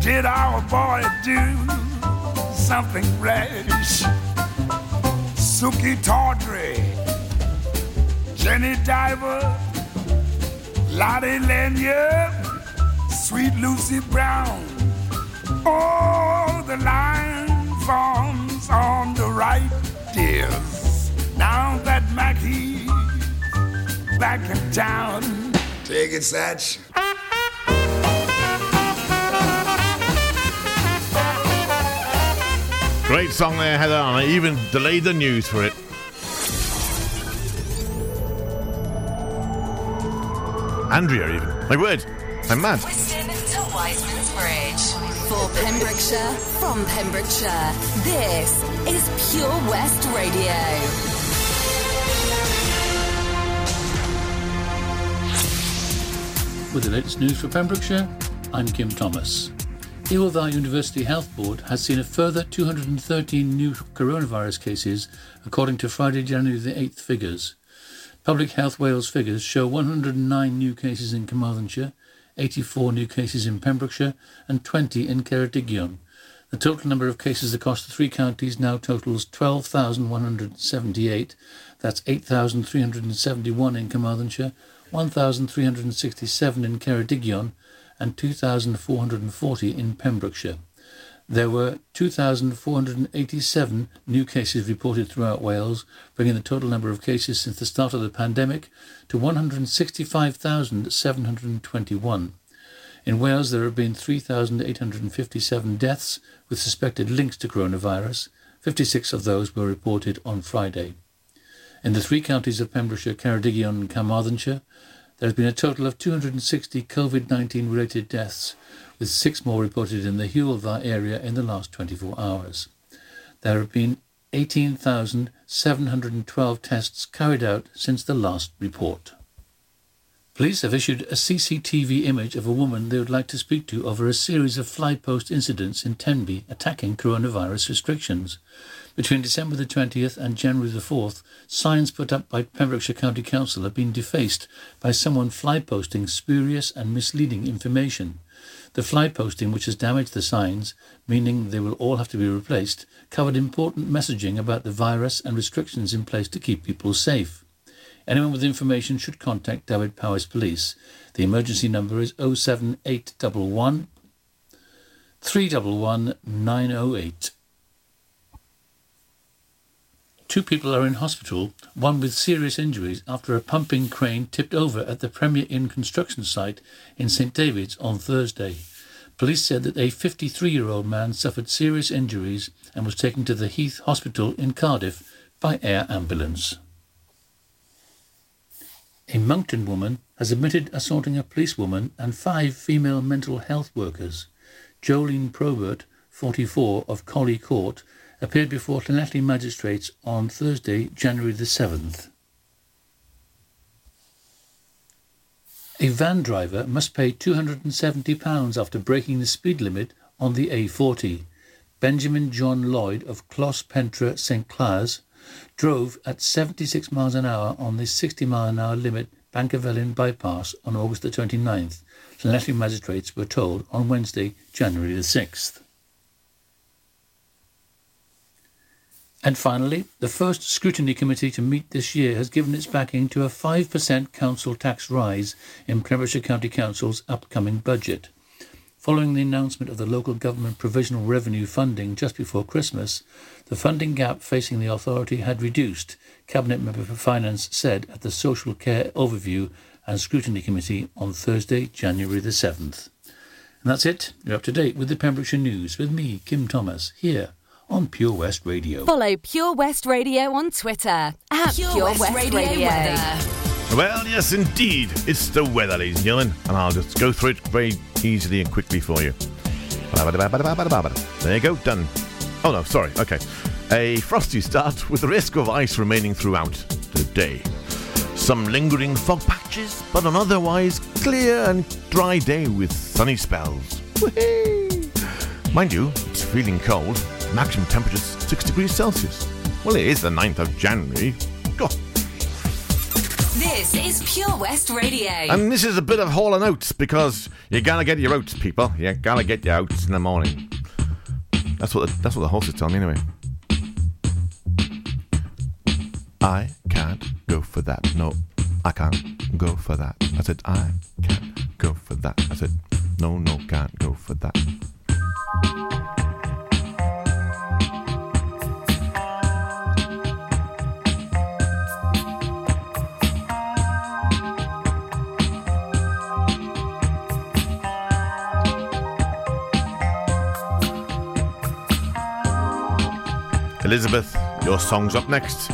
Did our boy do something rash? Suki Tawdry, Jenny Diver, Lotte Lenya, Sweet Lucy Brown. Oh, the line forms on the right, dears. Now that Mackie's back in town. Take it, Satch. Great song there, Heather, and I even delayed the news for it. Andrea, even. My word, I'm mad. Weston to Wiseman's Bridge. For Pembrokeshire, from Pembrokeshire, this is Pure West Radio. With the latest news for Pembrokeshire, I'm Kim Thomas. Hywel Dda University Health Board has seen a further 213 new coronavirus cases, according to Friday, January the 8th figures. Public Health Wales figures show 109 new cases in Carmarthenshire, 84 new cases in Pembrokeshire, and 20 in Ceredigion. The total number of cases across the three counties now totals 12,178. That's 8,371 in Carmarthenshire, 1,367 in Ceredigion, and 2,440 in Pembrokeshire. There were 2,487 new cases reported throughout Wales, bringing the total number of cases since the start of the pandemic to 165,721. In Wales, there have been 3,857 deaths with suspected links to coronavirus. 56 of those were reported on Friday. In the three counties of Pembrokeshire, Ceredigion and Carmarthenshire, there has been a total of 260 COVID-19 related deaths, with six more reported in the Hywel Dda area in the last 24 hours. There have been 18,712 tests carried out since the last report. Police have issued a CCTV image of a woman they would like to speak to over a series of flypost incidents in Tenby attacking coronavirus restrictions. Between December the 20th and January the 4th, signs put up by Pembrokeshire County Council have been defaced by someone fly posting spurious and misleading information. The fly posting, which has damaged the signs, meaning they will all have to be replaced, covered important messaging about the virus and restrictions in place to keep people safe. Anyone with information should contact Dyfed-Powys Police. The emergency number is 07811 311 908. Two people are in hospital, one with serious injuries after a pumping crane tipped over at the Premier Inn construction site in St David's on Thursday. Police said that a 53 year old man suffered serious injuries and was taken to the Heath Hospital in Cardiff by air ambulance. A Monkton woman has admitted assaulting a policewoman and five female mental health workers. Jolene Probert, 44, of Collie Court, appeared before Llanelli magistrates on Thursday, January the 7th. A van driver must pay £270 after breaking the speed limit on the A40. Benjamin John Lloyd of Clos Pentre St Clears drove at 76 miles an hour on the 60 mile an hour limit Bancyfelin bypass on August the 29th. Llanelli magistrates were told on Wednesday, January the 6th. And finally, the first scrutiny committee to meet this year has given its backing to a 5% council tax rise in Pembrokeshire County Council's upcoming budget. Following the announcement of the local government provisional revenue funding just before Christmas, the funding gap facing the authority had reduced, Cabinet Member for Finance said at the Social Care Overview and Scrutiny Committee on Thursday, January the 7th. And that's it. You're up to date with the Pembrokeshire News with me, Kim Thomas, here on Pure West Radio. Follow Pure West Radio on Twitter at Pure, Pure West, West, Radio. Radio. Well, yes, indeed. It's the weather, ladies and gentlemen, and I'll just go through it very easily and quickly for you. There you go, done. Oh no, sorry, okay. A frosty start with the risk of ice remaining throughout the day. Some lingering fog patches, but an otherwise clear and dry day with sunny spells. Whee! Mind you, it's feeling cold. Maximum temperature 6 degrees Celsius. Well, it is the 9th of January. God. This is Pure West Radio. And this is a bit of hauling out because you gotta get your oats, people. You gotta get your oats in the morning. That's what the, that's what the horse is telling me anyway. I can't go for that. No, I can't go for that. I said I can't go for that. I said no, no, can't go for that. Elizabeth, your song's up next.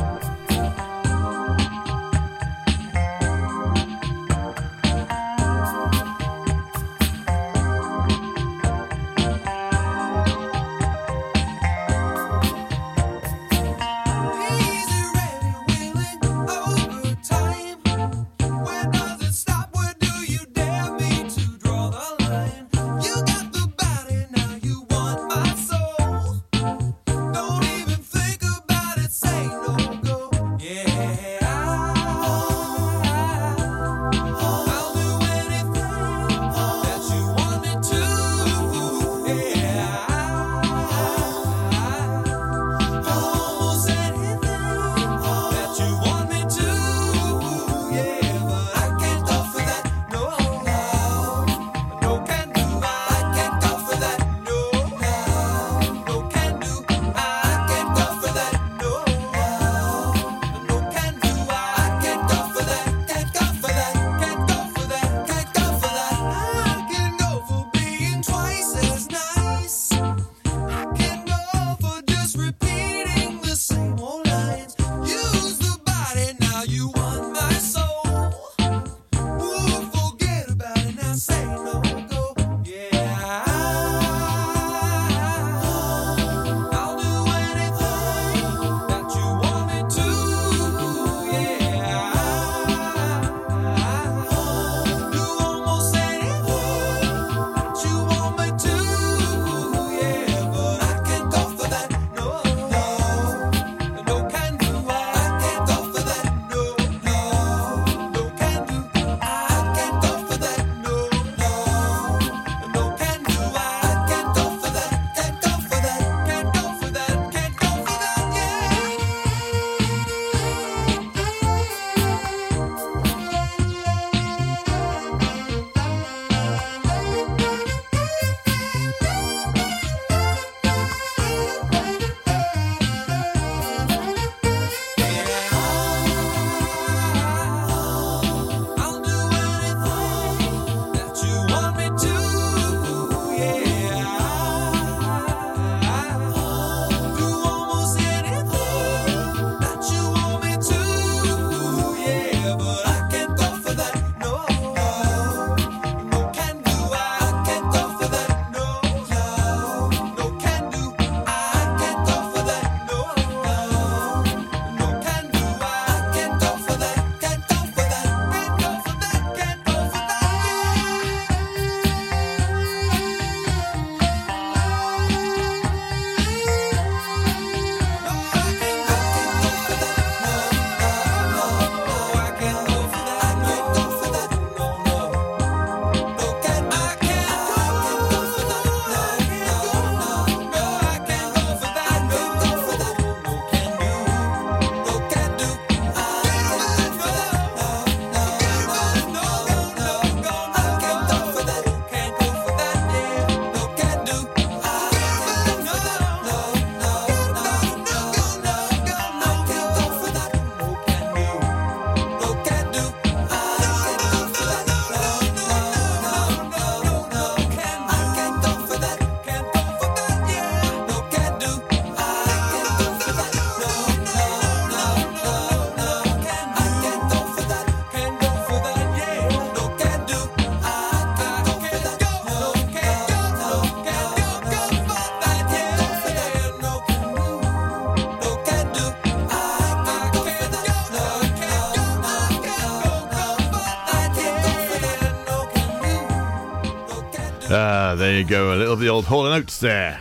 go, a little of the old Hall & Oates there.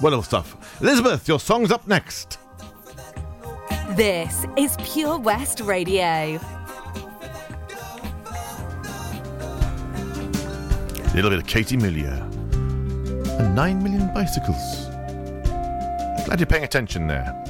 Wonderful stuff. Elizabeth, your song's up next. This is Pure West Radio. A little bit of Katie Melua. And 9 million bicycles. Glad you're paying attention there.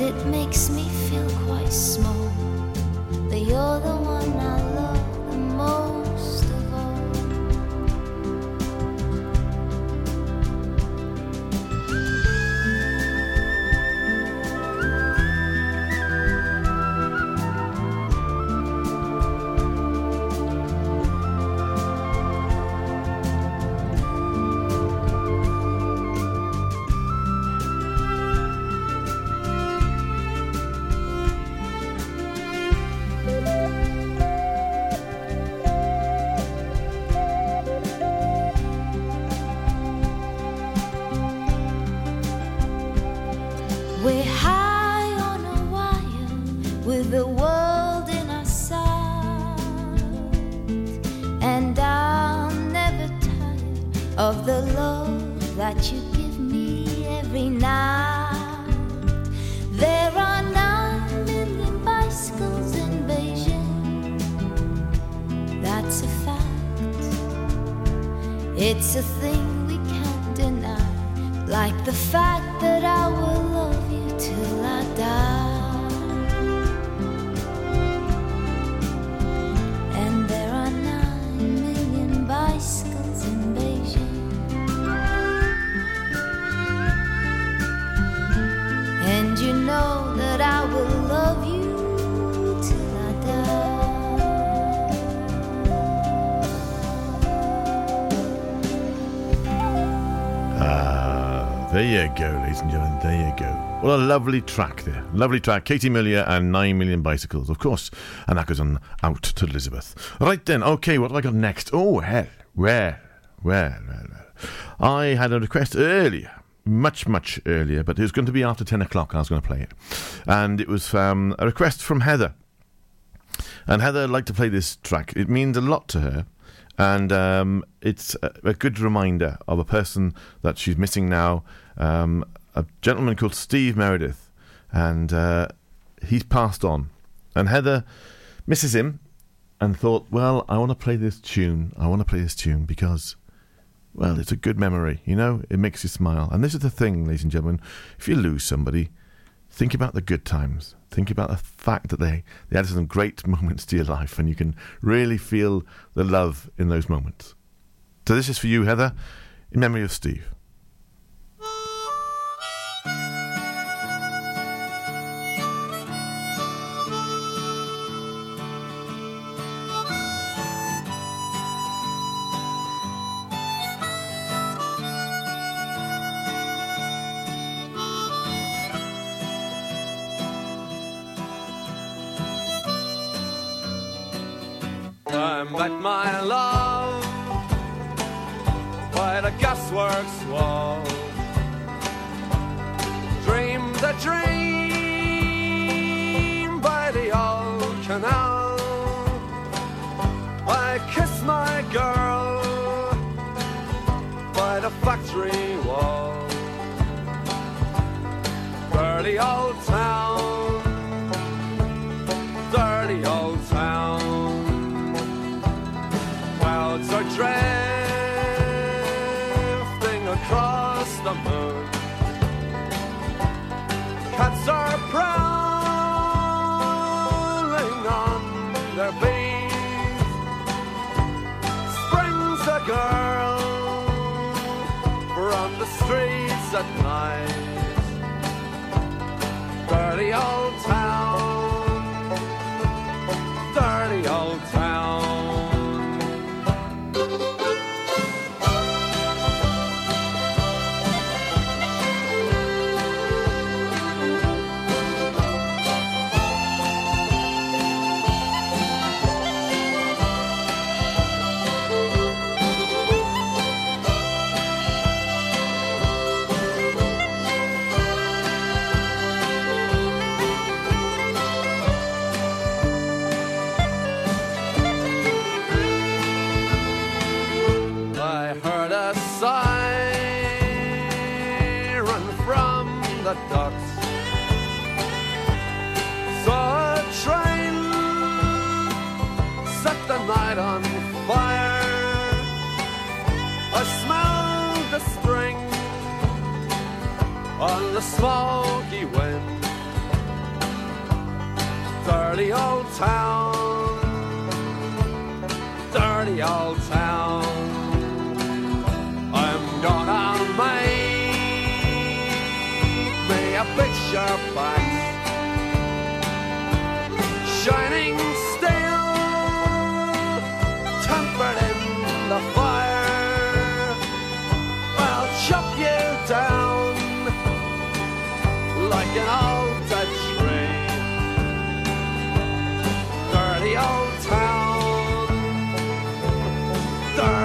And it makes me feel quite small. But you're the one I you go, ladies and gentlemen. There you go. What a lovely track there. Lovely track. Katie Melua and 9 Million Bicycles, of course. And that goes on out to Elizabeth. Right then, okay, what have I got next? Oh, well, well, well, well. I had a request earlier. Much, much earlier, but it was going to be after 10 o'clock. I was going to play it. And it was um, a request from Heather. And Heather liked to play this track. It means a lot to her. And um, it's a, a good reminder of a person that she's missing now, um, a gentleman called Steve Meredith. And uh, he's passed on. And Heather misses him and thought, well, I want to play this tune. I want to play this tune because, well, it's a good memory, you know? It makes you smile. And this is the thing, ladies and gentlemen. If you lose somebody, think about the good times. Think about the fact that they, they added some great moments to your life and you can really feel the love in those moments. So this is for you, Heather, in memory of Steve. Wall.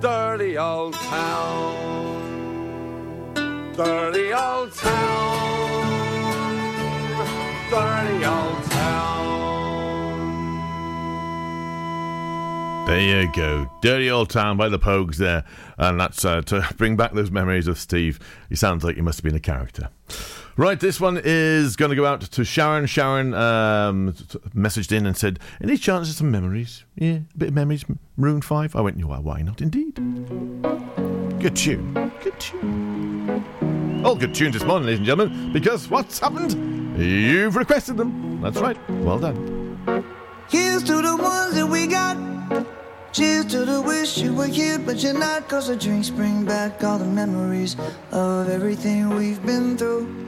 dirty old town, dirty old town, dirty old town. There you go. Dirty Old Town by the Pogues there. And that's uh, to bring back those memories of Steve. He sounds like he must have been a character. Right, this one is going to go out to Sharon. Sharon um, messaged in and said, Any chance of some memories? Yeah, a bit of memories. Maroon 5? I went, well, why not? Indeed. Good tune. Good tune. All good tunes this morning, ladies and gentlemen, because what's happened? You've requested them. That's right. Well done. Here's to the ones that we got. Cheers to the wish you were here, but you're not. Cause the drinks bring back all the memories of everything we've been through.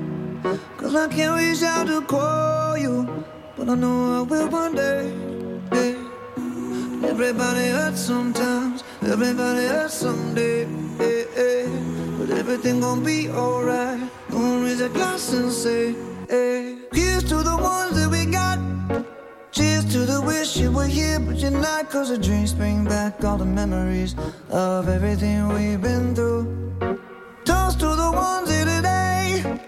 Cause I can't reach out to call you, but I know I will one day. Hey. Everybody hurts sometimes, everybody hurts someday. Hey, hey. But everything gon' be alright. Gonna raise a glass and say, hey. Here's to the ones that we got. Cheers to the wish you were here, but you're not. Cause the drinks bring back all the memories of everything we've been through. Toast to the ones here today.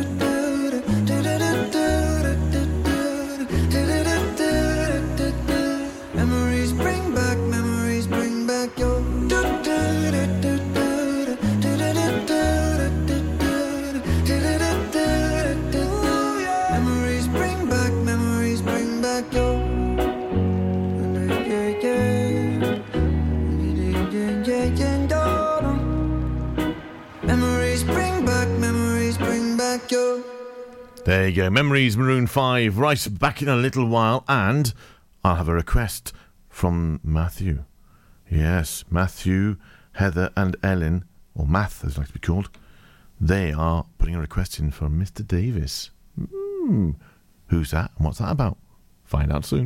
You go. Memories Maroon 5. Right, back in a little while. And I'll have a request from Matthew. Yes, Matthew, Heather, and Ellen, or Math as it likes to be called, they are putting a request in for Mr. Davis. Hmm. Who's that and what's that about? Find out soon.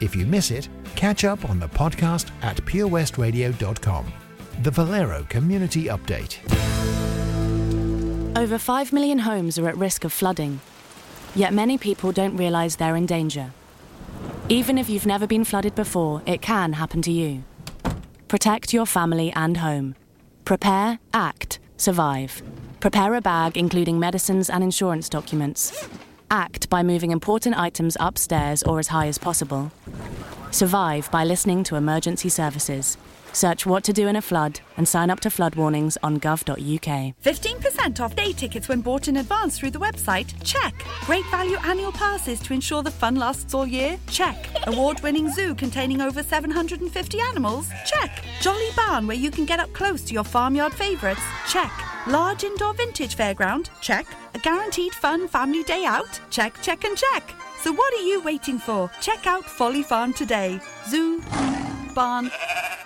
If you miss it, catch up on the podcast at purewestradio.com. The Valero Community Update. Over 5 million homes are at risk of flooding. Yet many people don't realise they're in danger. Even if you've never been flooded before, it can happen to you. Protect your family and home. Prepare, act, survive. Prepare a bag including medicines and insurance documents. Act by moving important items upstairs or as high as possible. Survive by listening to emergency services. Search what to do in a flood and sign up to flood warnings on gov.uk. 15% off day tickets when bought in advance through the website? Check. Great value annual passes to ensure the fun lasts all year? Check. Award winning zoo containing over 750 animals? Check. Jolly barn where you can get up close to your farmyard favourites? Check. Large indoor vintage fairground? Check. A guaranteed fun family day out? Check, check, and check. So what are you waiting for? Check out Folly Farm today. Zoo, barn,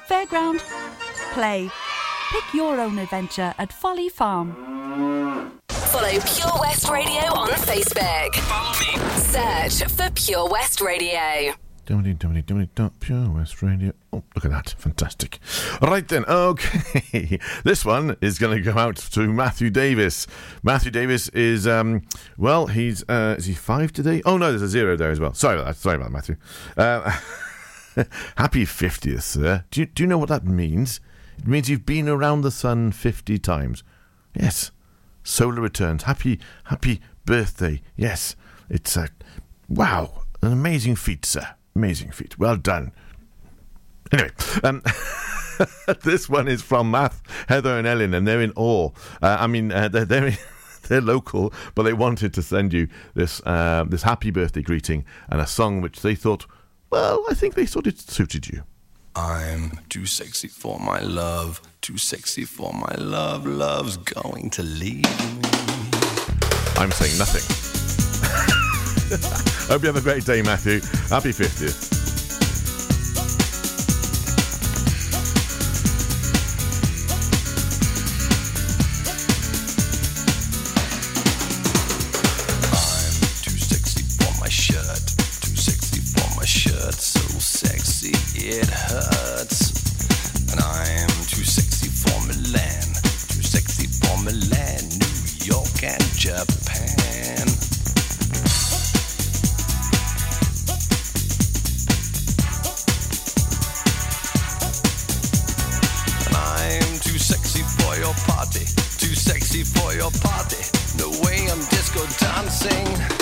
fairground, play. Pick your own adventure at Folly Farm. Follow Pure West Radio on Facebook. Follow me. Search for Pure West Radio. Pure West Radio. Oh, look at that. Fantastic. Right then, okay. this one is going to go out to Matthew Davis. Matthew Davis is, um, well, he's, uh, is he five today? Oh, no, there's a zero there as well. Sorry about that. Sorry about that, Matthew. Uh, happy 50th, sir. Do you, do you know what that means? It means you've been around the sun 50 times. Yes. Solar returns. Happy, happy birthday. Yes. It's a, wow, an amazing feat, sir. Amazing feat. Well done. Anyway, um, this one is from Math, Heather, and Ellen, and they're in awe. Uh, I mean, uh, they're they're, they're local, but they wanted to send you this uh, this happy birthday greeting and a song which they thought, well, I think they thought it suited you. I'm too sexy for my love, too sexy for my love. Love's going to leave me. I'm saying nothing. Hope you have a great day, Matthew. Happy 50th. Too your party. The way I'm disco dancing,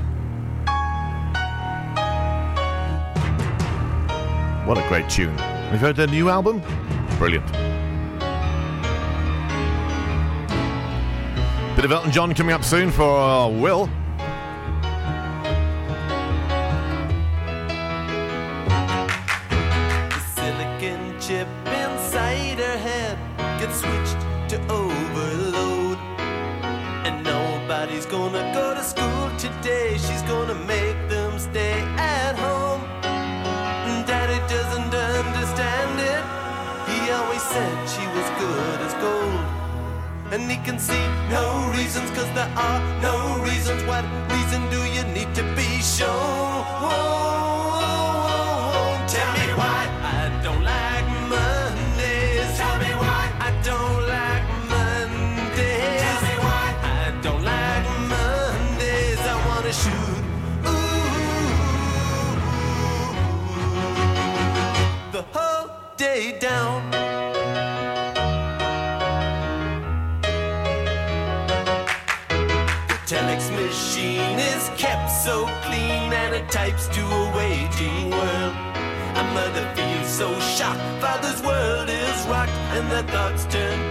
What a great tune. Have you heard their new album? Brilliant. Bit of Elton John coming up soon for uh, Will. there are no the thoughts turn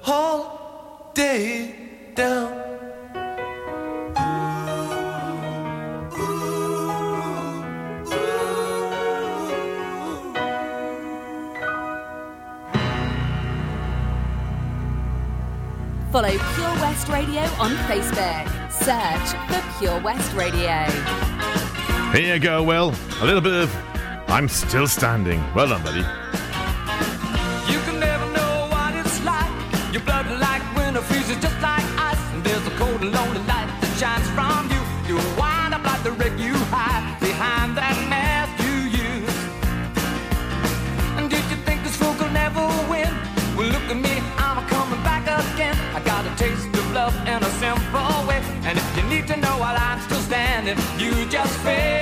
whole day down. Follow Pure West Radio on Facebook. Search for Pure West Radio. Here you go, Will. A little bit of I'm Still Standing. Well done, buddy. You just fail.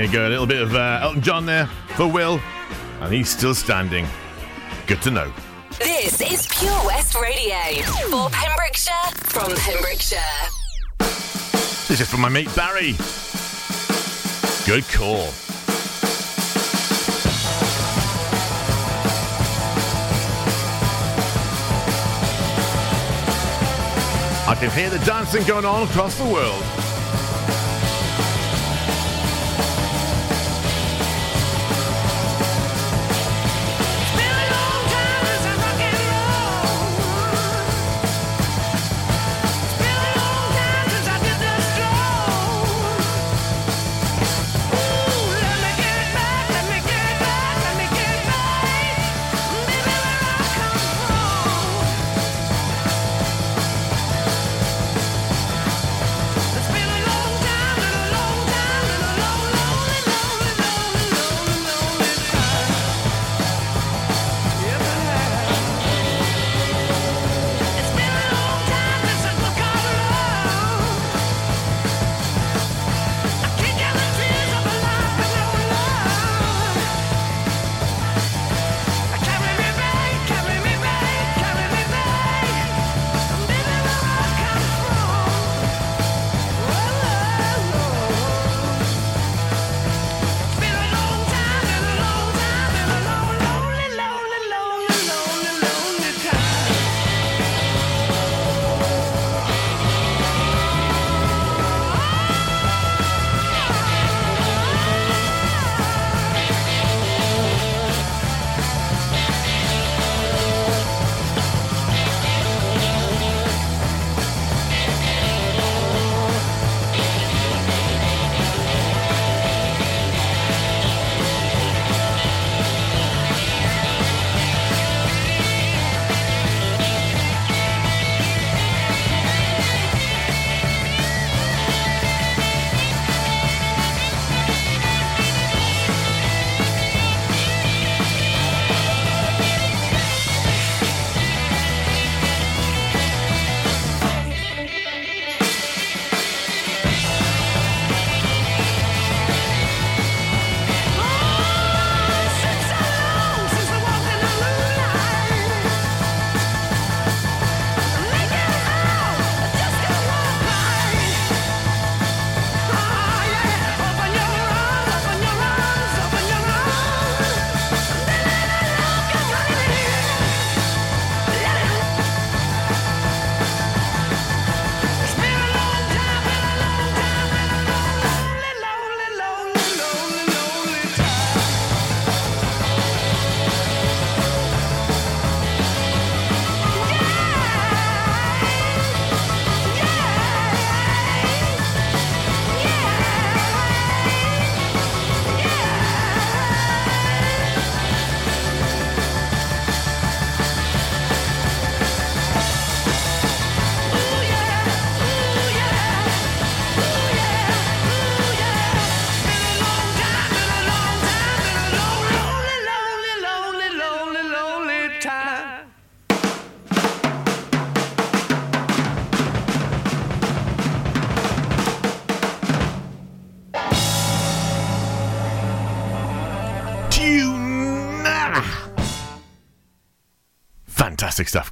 there you go. A little bit of uh, Elton John there for Will, and he's still standing. Good to know. This is Pure West Radio for Pembrokeshire from Pembrokeshire. This is from my mate Barry. Good call. I can hear the dancing going on across the world.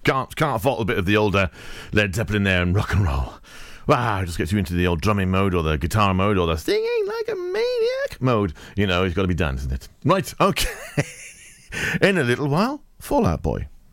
Can't, can't fault a bit of the older Led Zeppelin there and rock and roll. Wow, just gets you into the old drumming mode or the guitar mode or the singing like a maniac mode. You know, it's got to be done, isn't it? Right, okay. In a little while, Fall Out Boy.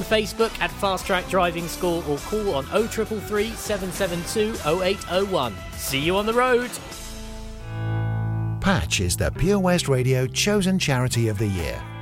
Facebook at Fast Track Driving School or call on 0333 772 0801. See you on the road. Patch is the Pure West Radio chosen charity of the year.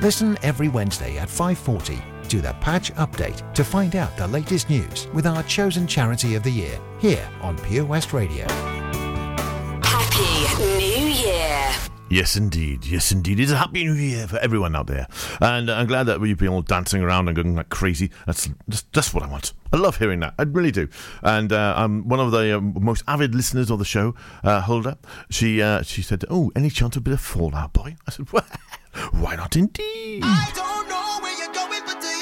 Listen every Wednesday at 5:40 to the Patch Update to find out the latest news with our chosen charity of the year here on Pure West Radio. Happy New Year. Yes, indeed. Yes, indeed. It's a happy new year for everyone out there. And I'm glad that you've been all dancing around and going like crazy. That's just, that's what I want. I love hearing that. I really do. And uh, I'm one of the uh, most avid listeners of the show, uh, Hulda. She, uh, she said, Oh, any chance of a bit of Fall Out Boy? I said, Well, why not indeed? Forever, screaming from the top of your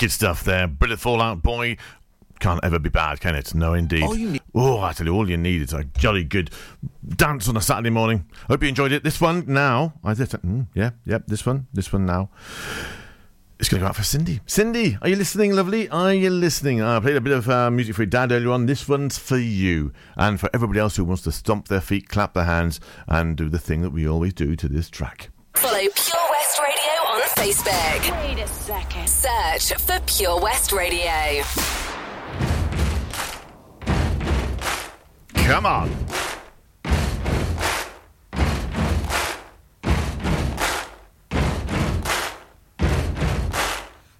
Wicked stuff there. Brilliant Fall Out Boy. Can't ever be bad, can it? No, indeed. All you need- Oh, I tell you, all you need is a jolly good dance on a Saturday morning. Hope you enjoyed it. This one now. I did. Mm, yeah, yep. This one. This one now. It's going to go out for Cindy. Cindy, are you listening, lovely? Are you listening? I played a bit of uh, music for your dad earlier on. This one's for you. And for everybody else who wants to stomp their feet, clap their hands, and do the thing that we always do to this track. Follow Pure West Radio on Facebook. Wait a second. Search for Pure West Radio. Come on.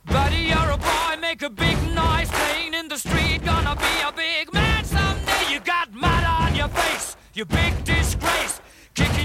Buddy, you're a boy, make a big noise playing in the street. Gonna be a big man someday. You got mud on your face, you big disgrace.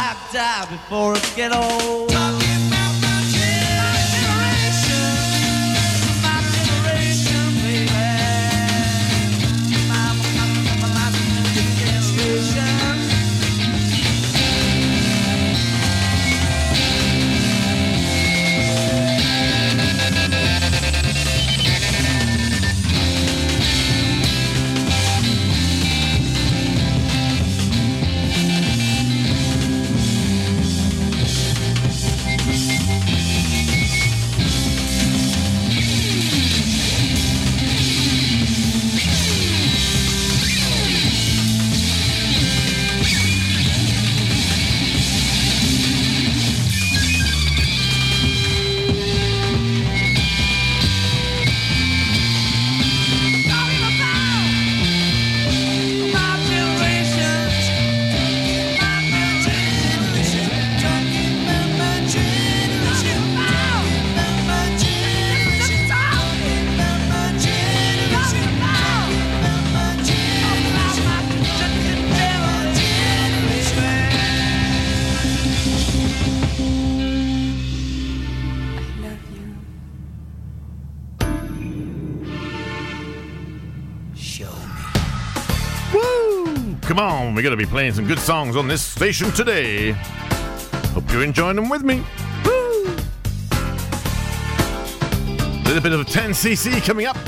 Hope die before I get old. be playing some good songs on this station today. Hope you're enjoying them with me. Woo! A little bit of 10cc coming up.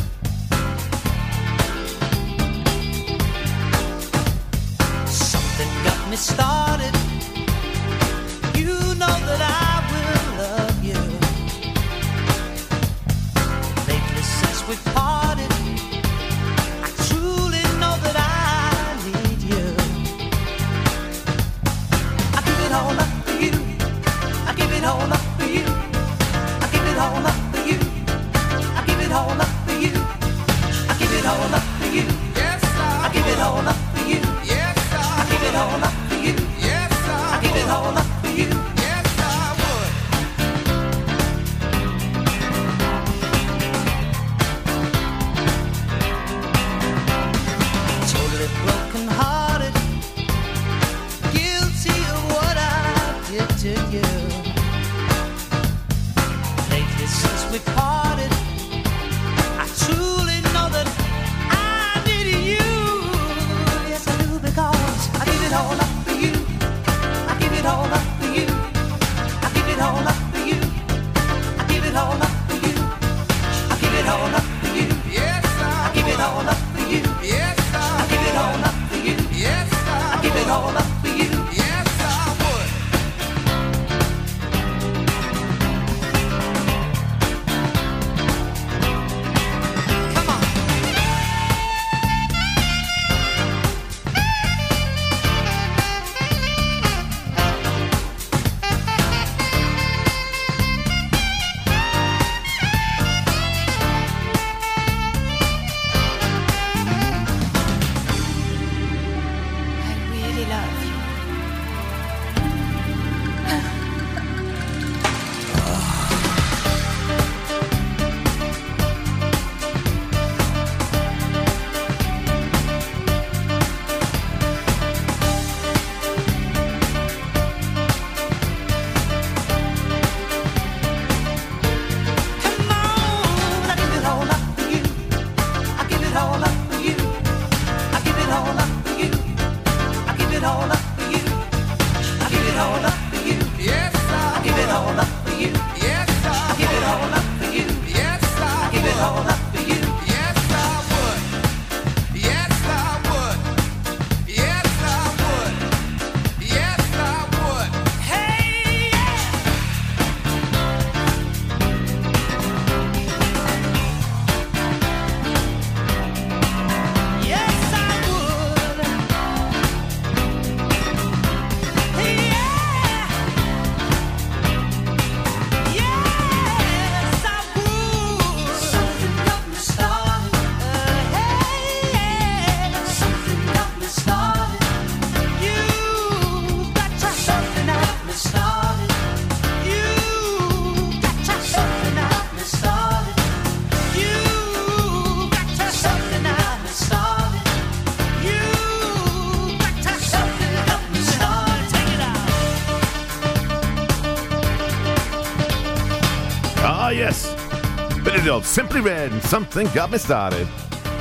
Simply Red, and something got me started.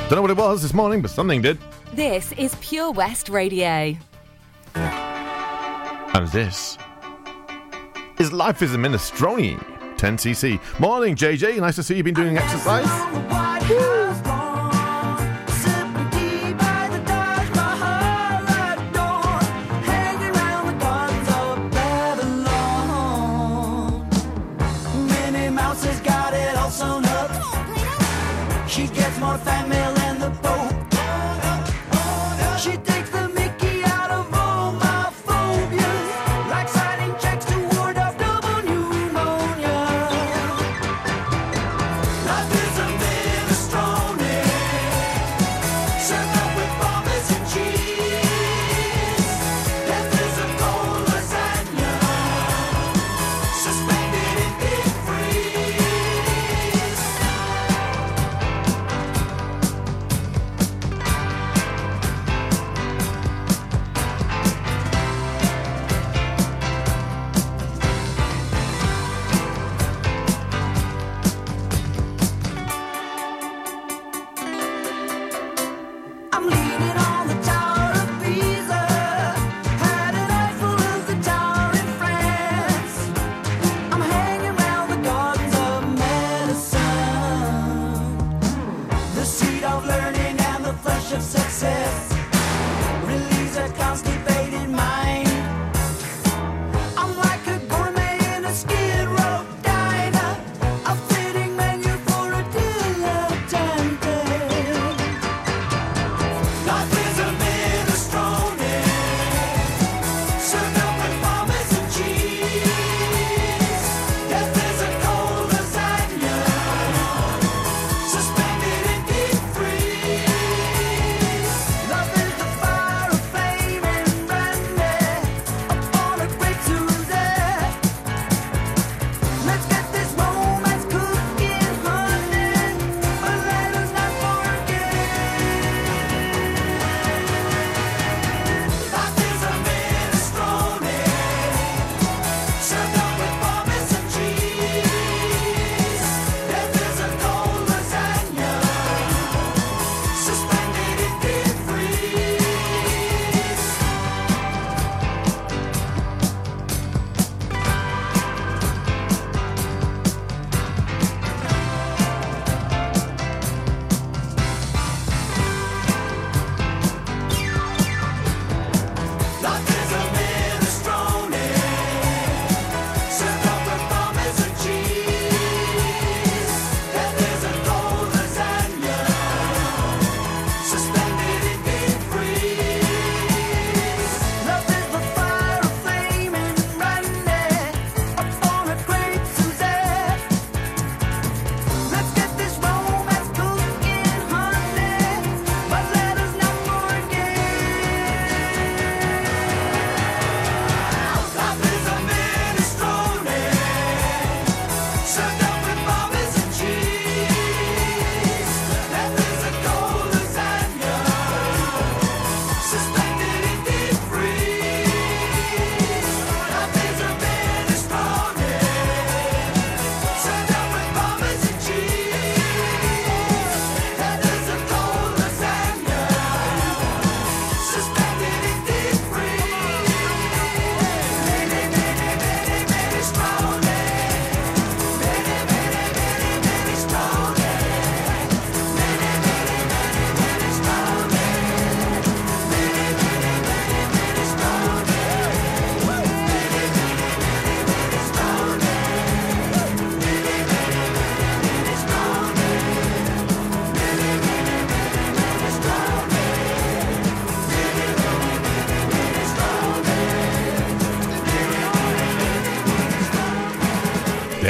Don't know what it was this morning, but something did. This is Pure West Radio. And this is Life is a Minestrone, 10cc. Morning, JJ. Nice to see you've been doing exercise. Woo. more fan mail than the Pope. She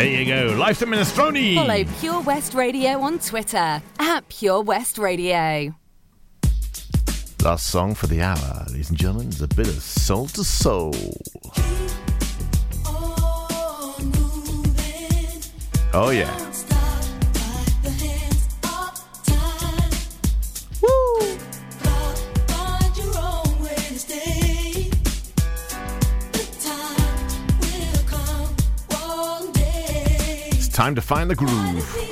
There you go. Life's a minestrone. Follow Pure West Radio on Twitter at Pure West Radio. Last song for the hour, ladies and gentlemen, is a bit of Soul II Soul. Oh, yeah. Time to find the groove.